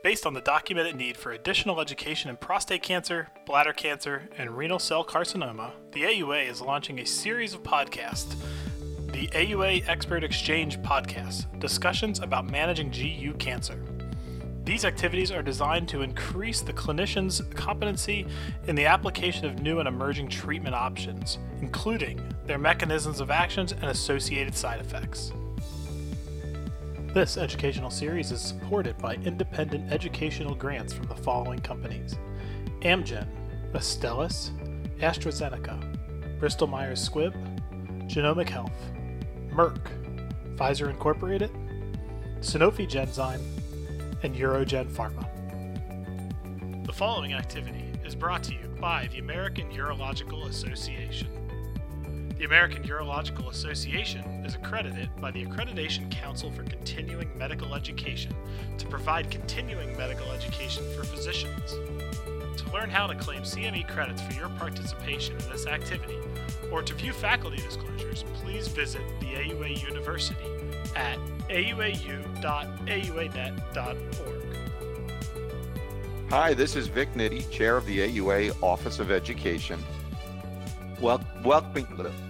Based on the documented need for additional education in prostate cancer, bladder cancer, and renal cell carcinoma, the AUA is launching a series of podcasts. The AUA Expert Exchange Podcast discussions about managing GU cancer. These activities are designed to increase the clinician's competency in the application of new and emerging treatment options, including their mechanisms of actions and associated side effects. This educational series is supported by independent educational grants from the following companies Amgen, Astellas, AstraZeneca, Bristol Myers Squibb, Genomic Health, Merck, Pfizer Incorporated, Sanofi Genzyme, and UroGen Pharma. The following activity is brought to you by the American Urological Association. The American Urological Association is accredited by the Accreditation Council for Continuing Medical Education to provide continuing medical education for physicians. To learn how to claim CME credits for your participation in this activity, or to view faculty disclosures, please visit the AUA University at auau.auanet.org. Hi, this is Vic Nitti, Chair of the AUA Office of Education. Well, welcome.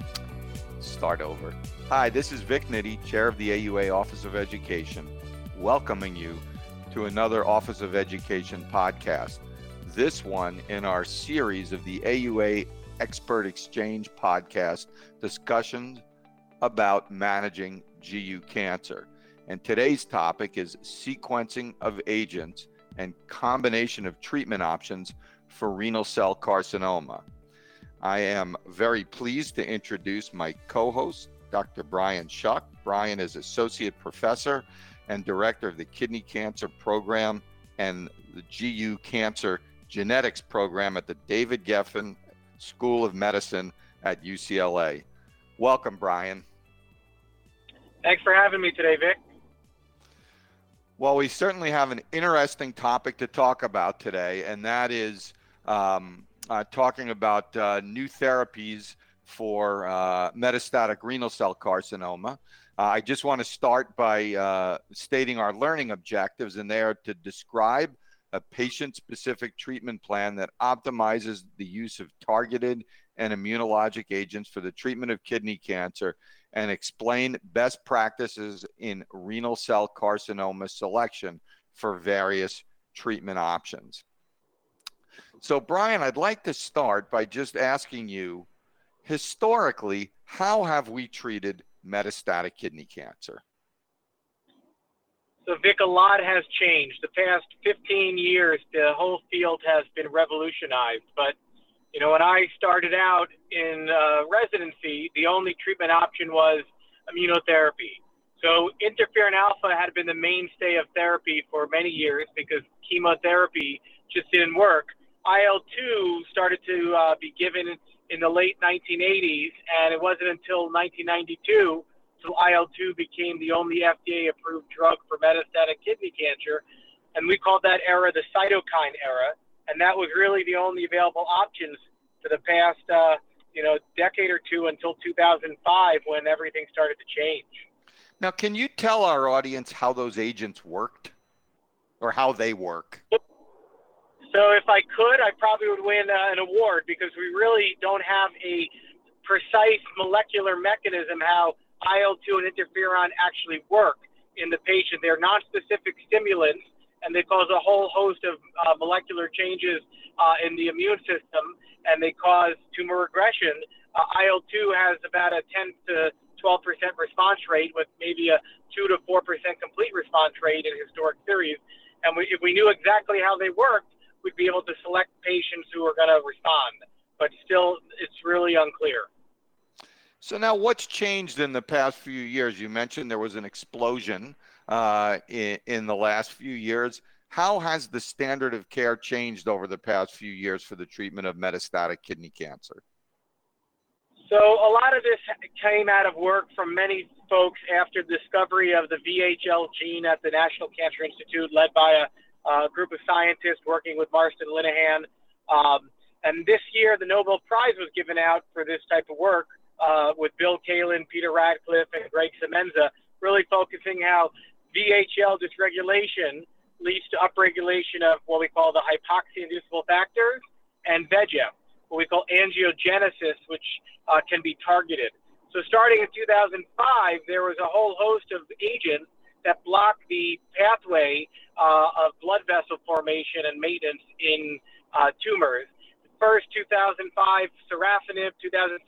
Start over. Hi, this is Vic Nitti, Chair of the AUA Office of Education, welcoming you to another Office of Education podcast. This one in our series of the AUA Expert Exchange podcast discussions about managing GU cancer. And today's topic is sequencing of agents and combination of treatment options for renal cell carcinoma. I am very pleased to introduce my co host, Dr. Brian Shuch. Brian is Associate Professor and Director of the Kidney Cancer Program and the GU Cancer Genetics Program at the David Geffen School of Medicine at UCLA. Welcome, Brian. Thanks for having me today, Vic. Well, we certainly have an interesting topic to talk about today, and that is um, uh, talking about uh, new therapies for uh, metastatic renal cell carcinoma. Uh, I just want to start by uh, stating our learning objectives, and they are to describe a patient specific treatment plan that optimizes the use of targeted and immunologic agents for the treatment of kidney cancer and explain best practices in renal cell carcinoma selection for various treatment options. So, Brian, I'd like to start by just asking you historically, how have we treated metastatic kidney cancer? So, Vic, a lot has changed. The past 15 years, the whole field has been revolutionized. But, you know, when I started out in uh, residency, the only treatment option was immunotherapy. So, interferon alpha had been the mainstay of therapy for many years because chemotherapy just didn't work. IL 2 started to uh, be given in the late 1980s, and it wasn't until 1992 till IL 2 became the only FDA approved drug for metastatic kidney cancer. And we called that era the cytokine era. And that was really the only available options for the past, uh, you know, decade or two until 2005 when everything started to change. Now, can you tell our audience how those agents worked or how they work? So if I could, I probably would win uh, an award because we really don't have a precise molecular mechanism how IL-2 and interferon actually work in the patient. They're non-specific stimulants, and they cause a whole host of uh, molecular changes uh, in the immune system, and they cause tumor regression. Uh, IL-2 has about a 10 to 12% response rate with maybe a 2 to 4% complete response rate in historic series. And we, if we knew exactly how they worked, we'd be able to select patients who are going to respond. But still, it's really unclear. So now, what's changed in the past few years? You mentioned there was an explosion uh, in, in the last few years. How has the standard of care changed over the past few years for the treatment of metastatic kidney cancer? So a lot of this came out of work from many folks after the discovery of the VHL gene at the National Cancer Institute, led by a a group of scientists working with Marston Linehan. Um, and this year, the Nobel Prize was given out for this type of work uh, with Bill Kaelin, Peter Ratcliffe, and Greg Semenza, really focusing how VHL dysregulation leads to upregulation of what we call the hypoxia-inducible factors and VEGF, what we call angiogenesis, which uh, can be targeted. So starting in 2005, there was a whole host of agents that block the pathway uh, of blood vessel formation and maintenance in uh, tumors. First, 2005, sorafenib, 2006,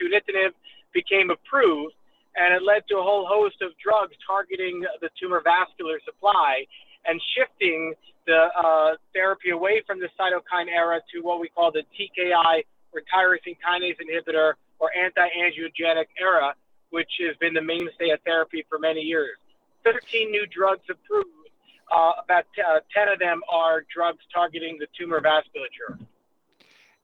sunitinib became approved, and it led to a whole host of drugs targeting the tumor vascular supply and shifting the uh, therapy away from the cytokine era to what we call the TKI or tyrosine kinase inhibitor or anti-angiogenic era, which has been the mainstay of therapy for many years. 13 new drugs approved. Uh, about t- uh, 10 of them are drugs targeting the tumor vasculature.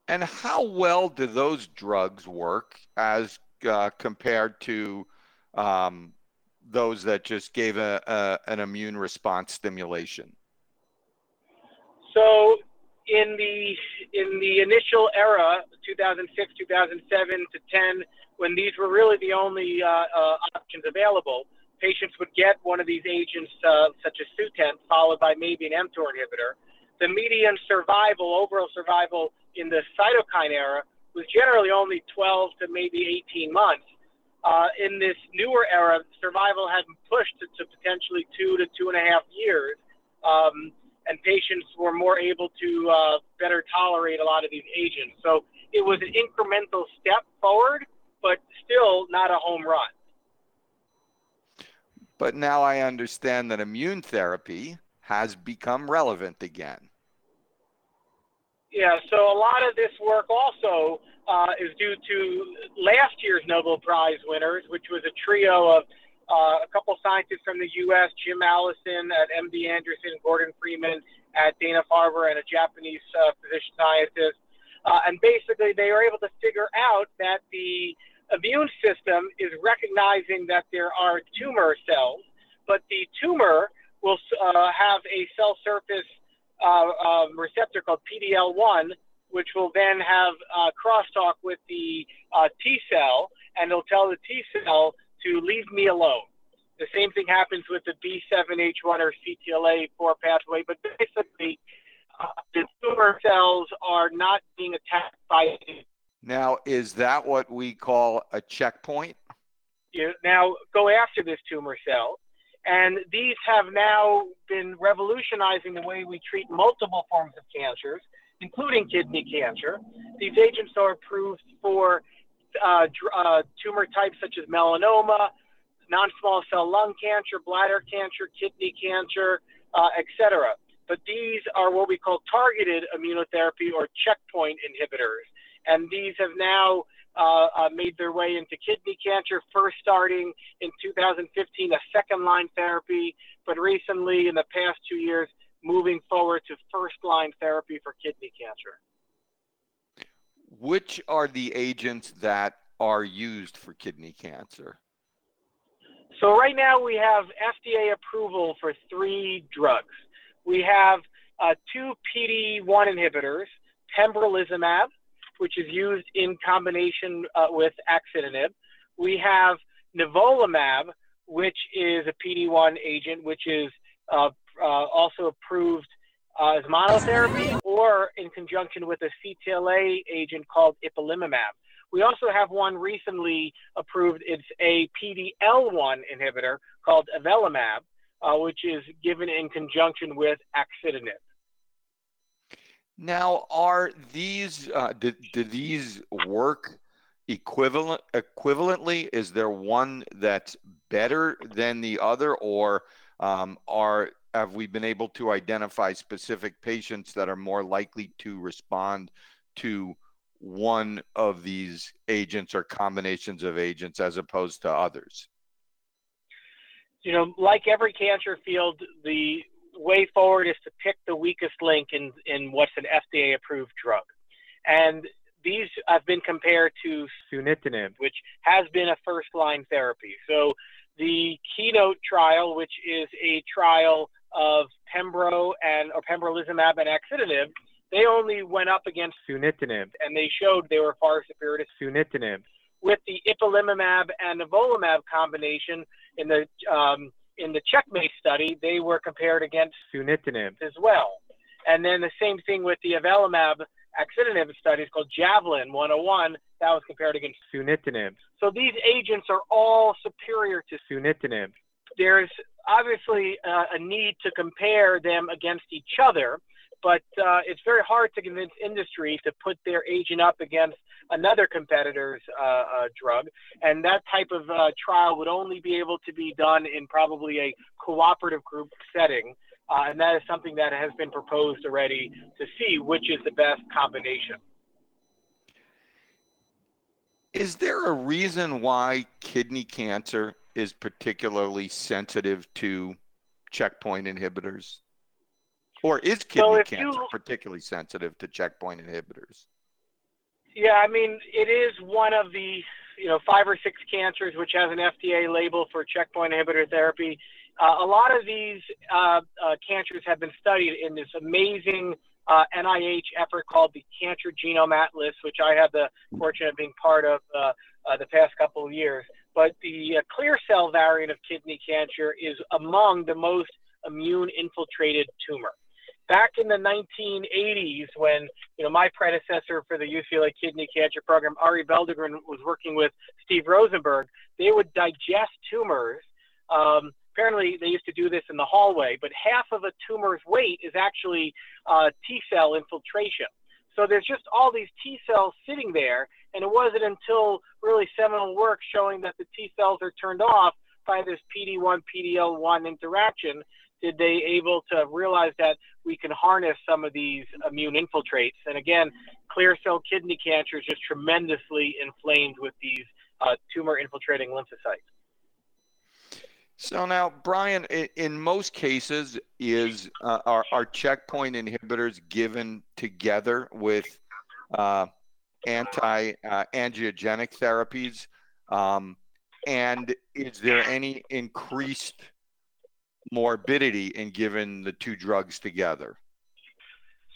And how well do those drugs work as uh, compared to um, those that just gave a, a, an immune response stimulation? So in the in the initial era, 2006, 2007 to 10, when these were really the only uh, uh, options available, patients would get one of these agents, uh, such as Sutent, followed by maybe an mTOR inhibitor. The median survival, overall survival in the cytokine era, was generally only 12 to maybe 18 months. Uh, in this newer era, survival had pushed to, to potentially two to two and a half years, um, and patients were more able to uh, better tolerate a lot of these agents. So it was an incremental step forward, but still not a home run. But now I understand that immune therapy has become relevant again. Yeah, so a lot of this work also uh, is due to last year's Nobel Prize winners, which was a trio of uh, a couple scientists from the U.S., Jim Allison at MD Anderson, Gordon Freeman at Dana Farber, and a Japanese uh, physician scientist. Uh, and basically, they were able to figure out that the immune system is recognizing that there are tumor cells, but the tumor will uh, have a cell surface uh, um, receptor called PDL1, which will then have uh, crosstalk with the uh, T cell, and it'll tell the T cell to leave me alone. The same thing happens with the B7H1 or CTLA4 pathway, but basically, uh, the tumor cells are not being attacked by. Now, is that what we call a checkpoint? You now go after this tumor cell, and these have now been revolutionizing the way we treat multiple forms of cancers, including kidney cancer. These agents are approved for uh, uh, tumor types such as melanoma, non-small cell lung cancer, bladder cancer, kidney cancer, uh, etc. But these are what we call targeted immunotherapy or checkpoint inhibitors, and these have now uh, uh, made their way into kidney cancer, first starting in 2015, a second line therapy, but recently, in the past two years, moving forward to first line therapy for kidney cancer. Which are the agents that are used for kidney cancer? So, right now, we have FDA approval for three drugs. We have uh, two PD1 inhibitors, pembrolizumab, which is used in combination uh, with axitinib. We have nivolumab, which is a PD-1 agent, which is uh, uh, also approved uh, as monotherapy or in conjunction with a CTLA agent called ipilimumab. We also have one recently approved. It's a PD-L1 inhibitor called avelumab, uh, which is given in conjunction with axitinib. Now, are these uh, do, do these work equivalent equivalently? Is there one that's better than the other, or um, are have we been able to identify specific patients that are more likely to respond to one of these agents or combinations of agents as opposed to others? You know, like every cancer field, the way forward is to pick the weakest link in, in what's an FDA approved drug. And these have been compared to sunitinib, which has been a first line therapy. So the keynote trial, which is a trial of pembro and or pembrolizumab and axitinib, they only went up against sunitinib, and they showed they were far superior to sunitinib. With the ipilimumab and nivolumab combination in the um, in the checkmate study, they were compared against sunitinib as well. And then the same thing with the avelumab axitinib studies called Javelin 101, that was compared against sunitinib. So these agents are all superior to sunitinib. There's obviously uh, a need to compare them against each other, but uh, it's very hard to convince industry to put their agent up against another competitor's uh, uh, drug. And that type of uh, trial would only be able to be done in probably a cooperative group setting. Uh, and that is something that has been proposed already to see which is the best combination. Is there a reason why kidney cancer is particularly sensitive to checkpoint inhibitors? Or is kidney so cancer you, particularly sensitive to checkpoint inhibitors? Yeah, I mean, it is one of the you know five or six cancers which has an FDA label for checkpoint inhibitor therapy. Uh, a lot of these uh, uh, cancers have been studied in this amazing NIH uh, effort called the Cancer Genome Atlas, which I had the fortune of being part of uh, uh, the past couple of years. But the clear cell variant of kidney cancer is among the most immune infiltrated tumor back in the 1980s when you know my predecessor for the UCLA kidney cancer program, Arie Belldegrun, was working with Steve Rosenberg, they would digest tumors. Um, apparently, they used to do this in the hallway, but half of a tumor's weight is actually uh, T cell infiltration. So there's just all these T cells sitting there, and it wasn't until really seminal work showing that the T cells are turned off by this PD1 PDL1 interaction did they able to realize that we can harness some of these immune infiltrates? And again, clear cell kidney cancer is just tremendously inflamed with these uh, tumor infiltrating lymphocytes. So now, Brian, in most cases, is uh, are, are checkpoint inhibitors given together with uh, anti-angiogenic uh, therapies? Um, and is there any increased morbidity in giving the two drugs together?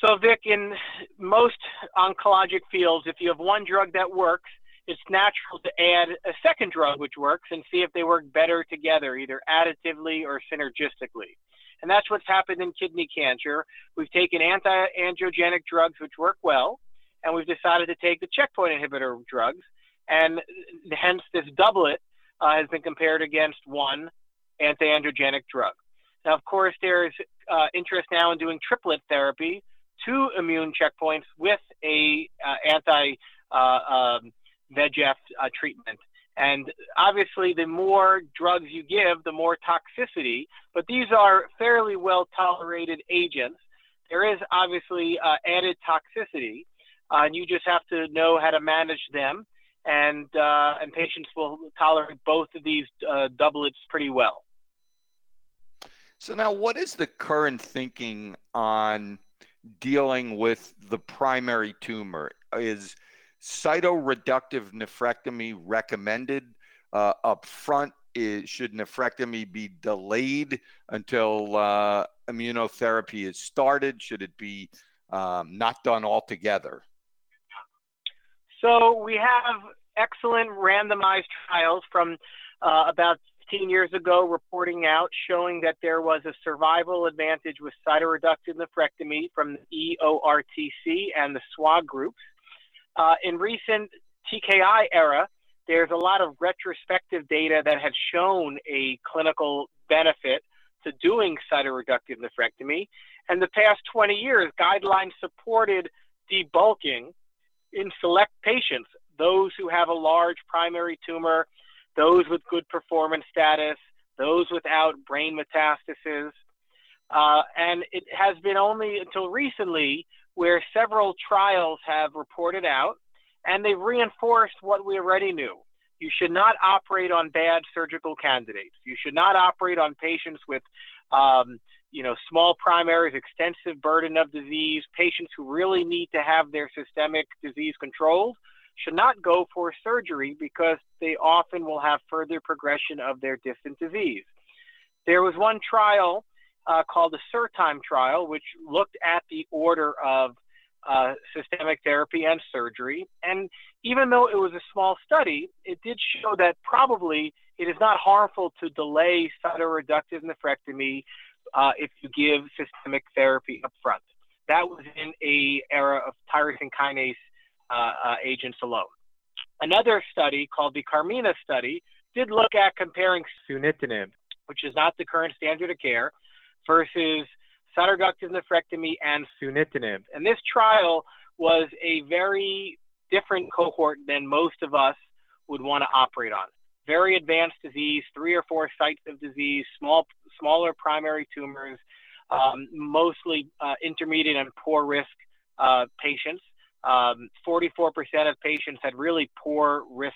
So, Vic, in most oncologic fields, if you have one drug that works, it's natural to add a second drug which works and see if they work better together, either additively or synergistically. And that's what's happened in kidney cancer. We've taken anti angiogenic drugs which work well, and we've decided to take the checkpoint inhibitor drugs, and hence this doublet uh, has been compared against one anti angiogenic drug. Now, of course, there's uh, interest now in doing triplet therapy, two immune checkpoints with a uh, anti uh, um, VEGF uh, treatment. And obviously, the more drugs you give, the more toxicity. But these are fairly well tolerated agents. There is obviously uh, added toxicity, uh, and you just have to know how to manage them. And and patients will tolerate both of these doublets pretty well. So now, what is the current thinking on dealing with the primary tumor? Is cytoreductive nephrectomy recommended uh, up front? Is, should nephrectomy be delayed until uh, immunotherapy is started? Should it be um, not done altogether? So we have excellent randomized trials from uh, about 15 years ago reporting out showing that there was a survival advantage with cytoreductive nephrectomy from the EORTC and the SWOG groups. Uh, in recent TKI era, there's a lot of retrospective data that had shown a clinical benefit to doing cytoreductive nephrectomy. And the past 20 years, guidelines supported debulking in select patients, those who have a large primary tumor those with good performance status, those without brain metastases. Uh, and it has been only until recently where several trials have reported out and they've reinforced what we already knew. You should not operate on bad surgical candidates. You should not operate on patients with, um, you know, small primaries, extensive burden of disease, patients who really need to have their systemic disease controlled should not go for surgery because they often will have further progression of their distant disease. There was one trial uh, called the SURTIME trial, which looked at the order of uh, systemic therapy and surgery. And even though it was a small study, it did show that probably it is not harmful to delay cytoreductive nephrectomy uh, if you give systemic therapy up front. That was in a era of tyrosine kinase agents alone. Another study called the CARMENA study did look at comparing sunitinib, which is not the current standard of care, versus cytoreductive nephrectomy and sunitinib. And this trial was a very different cohort than most of us would want to operate on. Very advanced disease, three or four sites of disease, small, smaller primary tumors, um, mostly uh, intermediate and poor risk uh, patients. Um, 44% of patients had really poor risk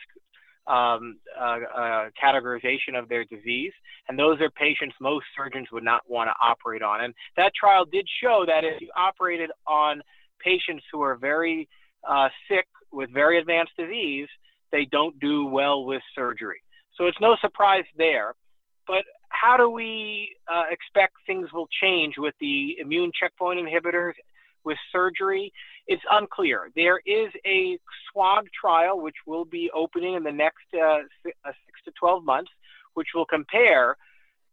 um, uh, uh, categorization of their disease, and those are patients most surgeons would not want to operate on. And that trial did show that if you operated on patients who are very uh, sick with very advanced disease, they don't do well with surgery. So it's no surprise there. But how do we uh, expect things will change with the immune checkpoint inhibitors with surgery? It's unclear. There is a SWOG trial which will be opening in the next uh, uh six to 12 months, which will compare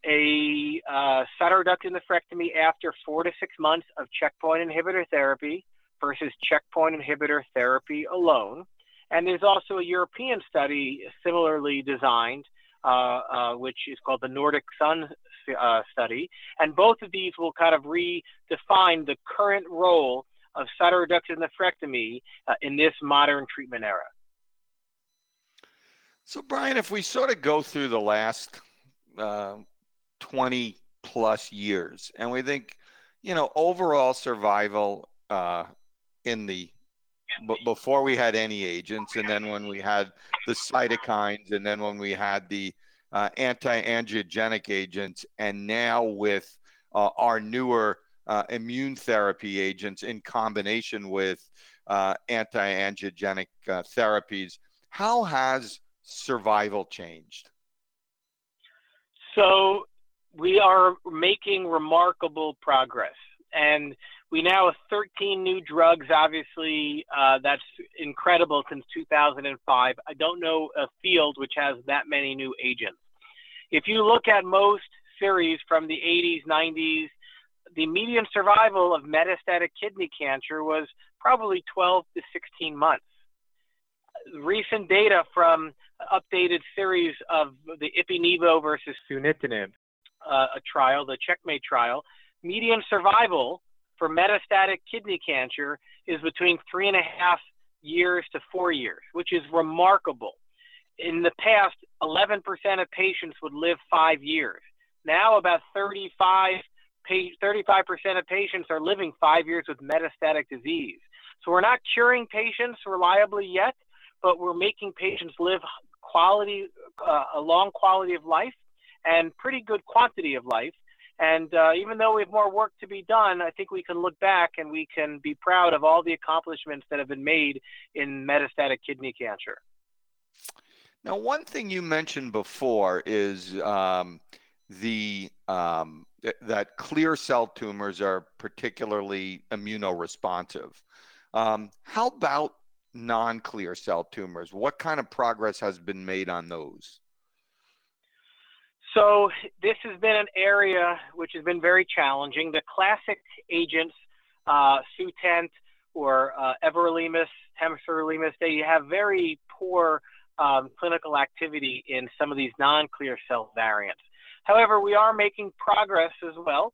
a uh, cytoreductive nephrectomy after four to six months of checkpoint inhibitor therapy versus checkpoint inhibitor therapy alone. And there's also a European study similarly designed uh, uh, which is called the Nordic Sun uh, study. And both of these will kind of redefine the current role of cytoreductive nephrectomy uh, in this modern treatment era. So, Brian, if we sort of go through the last uh, 20 plus years and we think, you know, overall survival uh, in the but before we had any agents, and then when we had the cytokines, and then when we had the uh, anti-angiogenic agents, and now with uh, our newer uh, immune therapy agents in combination with uh, anti-angiogenic uh, therapies, how has survival changed? So we are making remarkable progress, and we now have 13 new drugs. Obviously, uh, that's incredible since 2005. I don't know a field which has that many new agents. If you look at most series from the 80s, 90s, the median survival of metastatic kidney cancer was probably 12 to 16 months. Recent data from updated series of the ipi-nivo versus sunitinib, uh, a trial, the checkmate trial, median survival for metastatic kidney cancer is between three and a half years to four years, which is remarkable. In the past, 11% of patients would live five years. Now, about 35, 35% of patients are living five years with metastatic disease. So, we're not curing patients reliably yet, but we're making patients live quality, uh, a long quality of life and pretty good quantity of life. And uh, even though we have more work to be done, I think we can look back and we can be proud of all the accomplishments that have been made in metastatic kidney cancer. Now, one thing you mentioned before is um, the um, th- that clear cell tumors are particularly immunoresponsive. Um, how about non-clear cell tumors? What kind of progress has been made on those? So this has been an area which has been very challenging. The classic agents, uh, Sutent or uh, everolimus, temsirolimus, they have very poor um, clinical activity in some of these non-clear cell variants. However, we are making progress as well.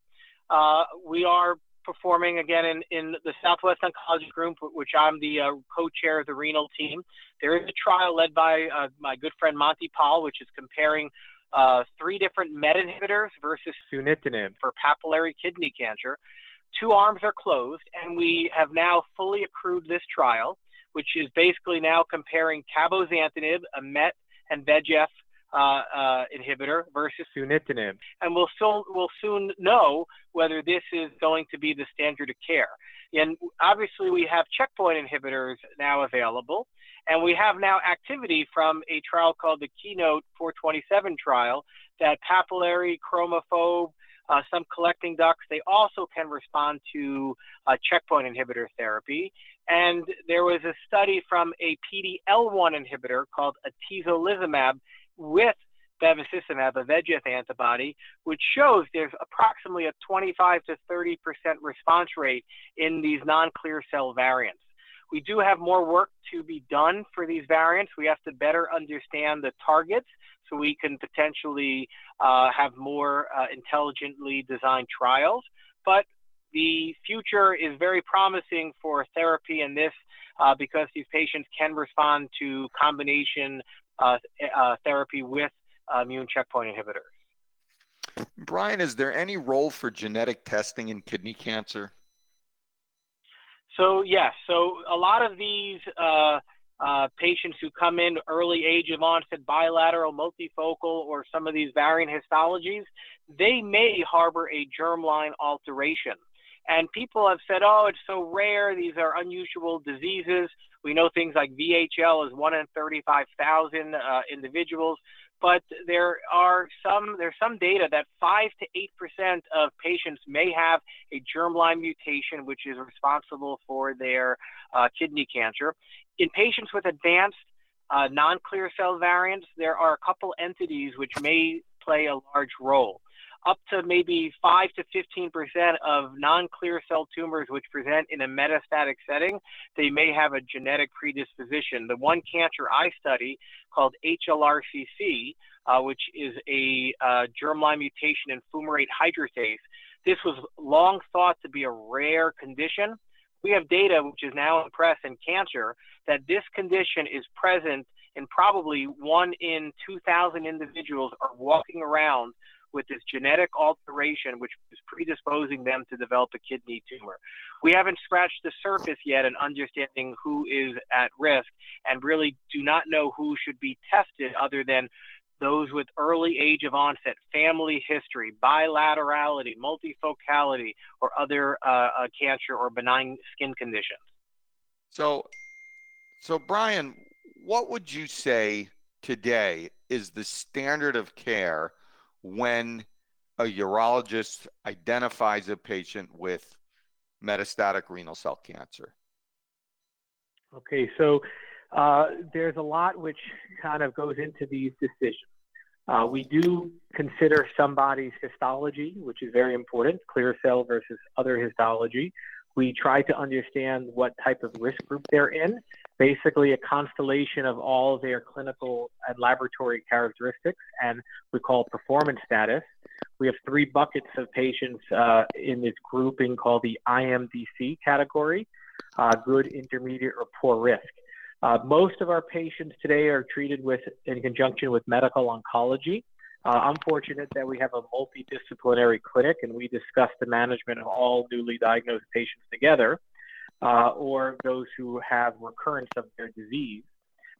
Uh, we are performing again in, in the Southwest Oncology Group, which I'm the uh, co-chair of the renal team. There is a trial led by uh, my good friend Monty Pal, which is comparing uh, three different MET inhibitors versus sunitinib for papillary kidney cancer. Two arms are closed, and we have now fully accrued this trial, which is basically now comparing cabozantinib, a MET and VEGF uh, uh, inhibitor versus sunitinib. And we'll, soon, we'll soon know whether this is going to be the standard of care. And obviously, we have checkpoint inhibitors now available. And we have now activity from a trial called the Keynote 427 trial that papillary, chromophobe, uh, some collecting ducts, they also can respond to uh, checkpoint inhibitor therapy. And there was a study from a PD-L1 inhibitor called atezolizumab with bevacizumab, a VEGF antibody, which shows there's approximately a 25 to 30% response rate in these non-clear cell variants. We do have more work to be done for these variants. We have to better understand the targets so we can potentially uh, have more uh, intelligently designed trials. But the future is very promising for therapy in this uh, because these patients can respond to combination uh, uh, therapy with immune checkpoint inhibitors. Brian, is there any role for genetic testing in kidney cancer? So yes, so a lot of these uh, uh, patients who come in early age of onset, bilateral, multifocal, or some of these variant histologies, they may harbor a germline alteration. And people have said, oh, it's so rare. These are unusual diseases. We know things like VHL is one in 35,000 uh, individuals but there are some there's some data that five to eight percent of patients may have a germline mutation, which is responsible for their uh, kidney cancer. In patients with advanced uh, non-clear cell variants, there are a couple entities which may play a large role up to maybe 5 to 15 percent of non-clear cell tumors which present in a metastatic setting, they may have a genetic predisposition. The one cancer I study called HLRCC, uh, which is a uh, germline mutation in fumarate hydratase, this was long thought to be a rare condition. We have data, which is now in press in cancer, that this condition is present in probably one in 2,000 individuals are walking around with this genetic alteration, which is predisposing them to develop a kidney tumor. We haven't scratched the surface yet in understanding who is at risk and really do not know who should be tested other than those with early age of onset, family history, bilaterality, multifocality, or other uh, uh, cancer or benign skin conditions. So, so Brian, what would you say today is the standard of care when a urologist identifies a patient with metastatic renal cell cancer? Okay, so uh, there's a lot which kind of goes into these decisions. Uh, we do consider somebody's histology, which is very important, clear cell versus other histology. We try to understand what type of risk group they're in, basically a constellation of all their clinical and laboratory characteristics, and we call performance status. We have three buckets of patients uh, in this grouping called the IMDC category uh, good, intermediate, or poor risk. Uh, most of our patients today are treated with in conjunction with medical oncology. Uh, I'm fortunate that we have a multidisciplinary clinic and we discuss the management of all newly diagnosed patients together uh, or those who have recurrence of their disease.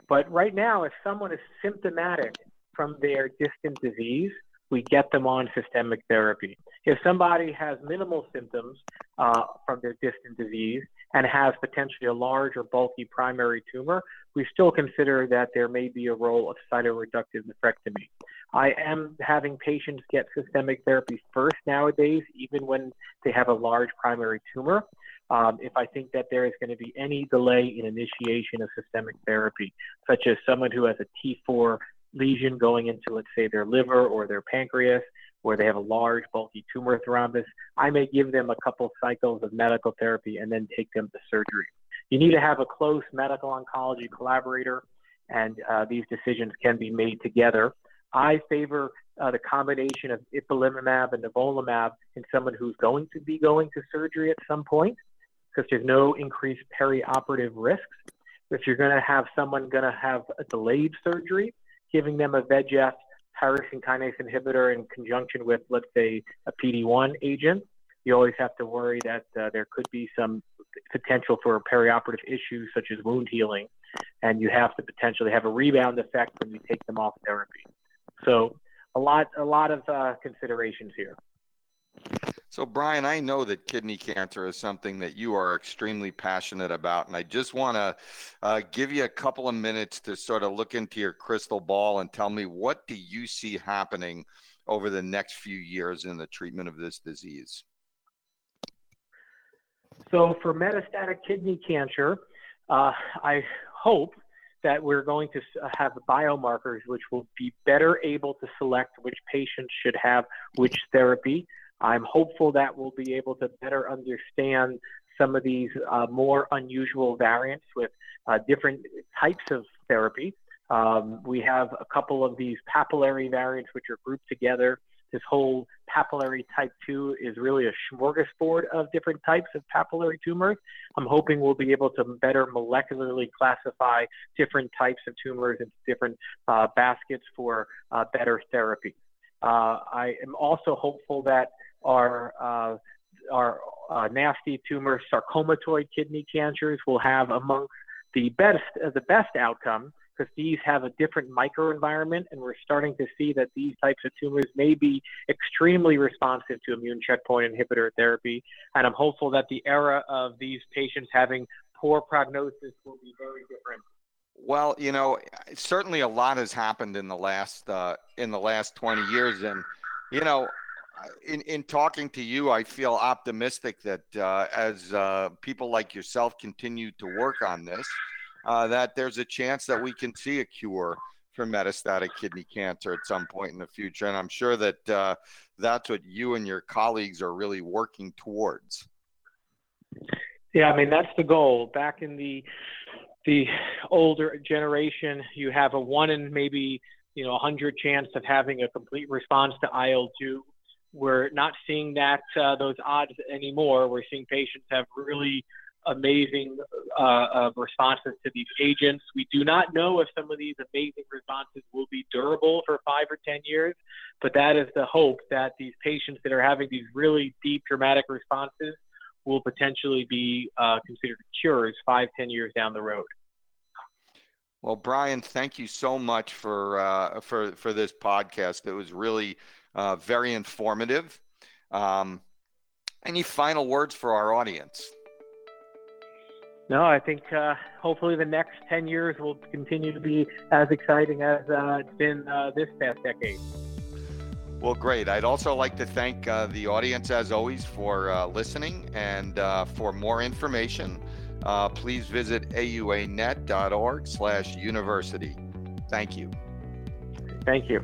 But right now, if someone is symptomatic from their distant disease, we get them on systemic therapy. If somebody has minimal symptoms uh, from their distant disease and has potentially a large or bulky primary tumor, we still consider that there may be a role of cytoreductive nephrectomy. I am having patients get systemic therapy first nowadays, even when they have a large primary tumor. Um, if I think that there is going to be any delay in initiation of systemic therapy, such as someone who has a T4 lesion going into, let's say, their liver or their pancreas, where they have a large, bulky tumor thrombus, I may give them a couple cycles of medical therapy and then take them to surgery. You need to have a close medical oncology collaborator, and uh, these decisions can be made together. I favor uh, the combination of ipilimumab and nivolumab in someone who's going to be going to surgery at some point, because there's no increased perioperative risks. If you're going to have someone going to have a delayed surgery, giving them a VEGF tyrosine kinase inhibitor in conjunction with, let's say, a PD-1 agent, you always have to worry that uh, there could be some potential for perioperative issues such as wound healing, and you have to potentially have a rebound effect when you take them off therapy. So, a lot, a lot of uh, considerations here. So, Brian, I know that kidney cancer is something that you are extremely passionate about, and I just want to uh, give you a couple of minutes to sort of look into your crystal ball and tell me what do you see happening over the next few years in the treatment of this disease. So, for metastatic kidney cancer, uh, I hope that we're going to have biomarkers which will be better able to select which patients should have which therapy. I'm hopeful that we'll be able to better understand some of these uh, more unusual variants with uh, different types of therapy. Um, we have a couple of these papillary variants which are grouped together this whole papillary type 2 is really a smorgasbord of different types of papillary tumors. I'm hoping we'll be able to better molecularly classify different types of tumors into different uh, baskets for uh, better therapy. Uh, I am also hopeful that our uh, our uh, nasty tumor sarcomatoid kidney cancers will have among the best uh, the best outcome because these have a different microenvironment, and we're starting to see that these types of tumors may be extremely responsive to immune checkpoint inhibitor therapy. And I'm hopeful that the era of these patients having poor prognosis will be very different. Well, you know, certainly a lot has happened in the last uh, in the last 20 years, and you know, in in talking to you, I feel optimistic that uh, as uh, people like yourself continue to work on this, uh, that there's a chance that we can see a cure for metastatic kidney cancer at some point in the future. And I'm sure that uh, that's what you and your colleagues are really working towards. Yeah, I mean that's the goal. Back in the the older generation, you have a one in maybe you know a hundred chance of having a complete response to IL-2. We're not seeing that uh, those odds anymore. We're seeing patients have really amazing uh, uh, responses to these agents. We do not know if some of these amazing responses will be durable for five or 10 years, but that is the hope that these patients that are having these really deep, dramatic responses will potentially be uh, considered cures five, 10 years down the road. Well, Brian, thank you so much for uh, for for this podcast. It was really uh, very informative. Um, any final words for our audience? No, I think uh, hopefully the next 10 years will continue to be as exciting as uh, it's been uh, this past decade. Well, great. I'd also like to thank uh, the audience, as always, for uh, listening. And uh, for more information, please visit auanet.org slash university. Thank you. Thank you.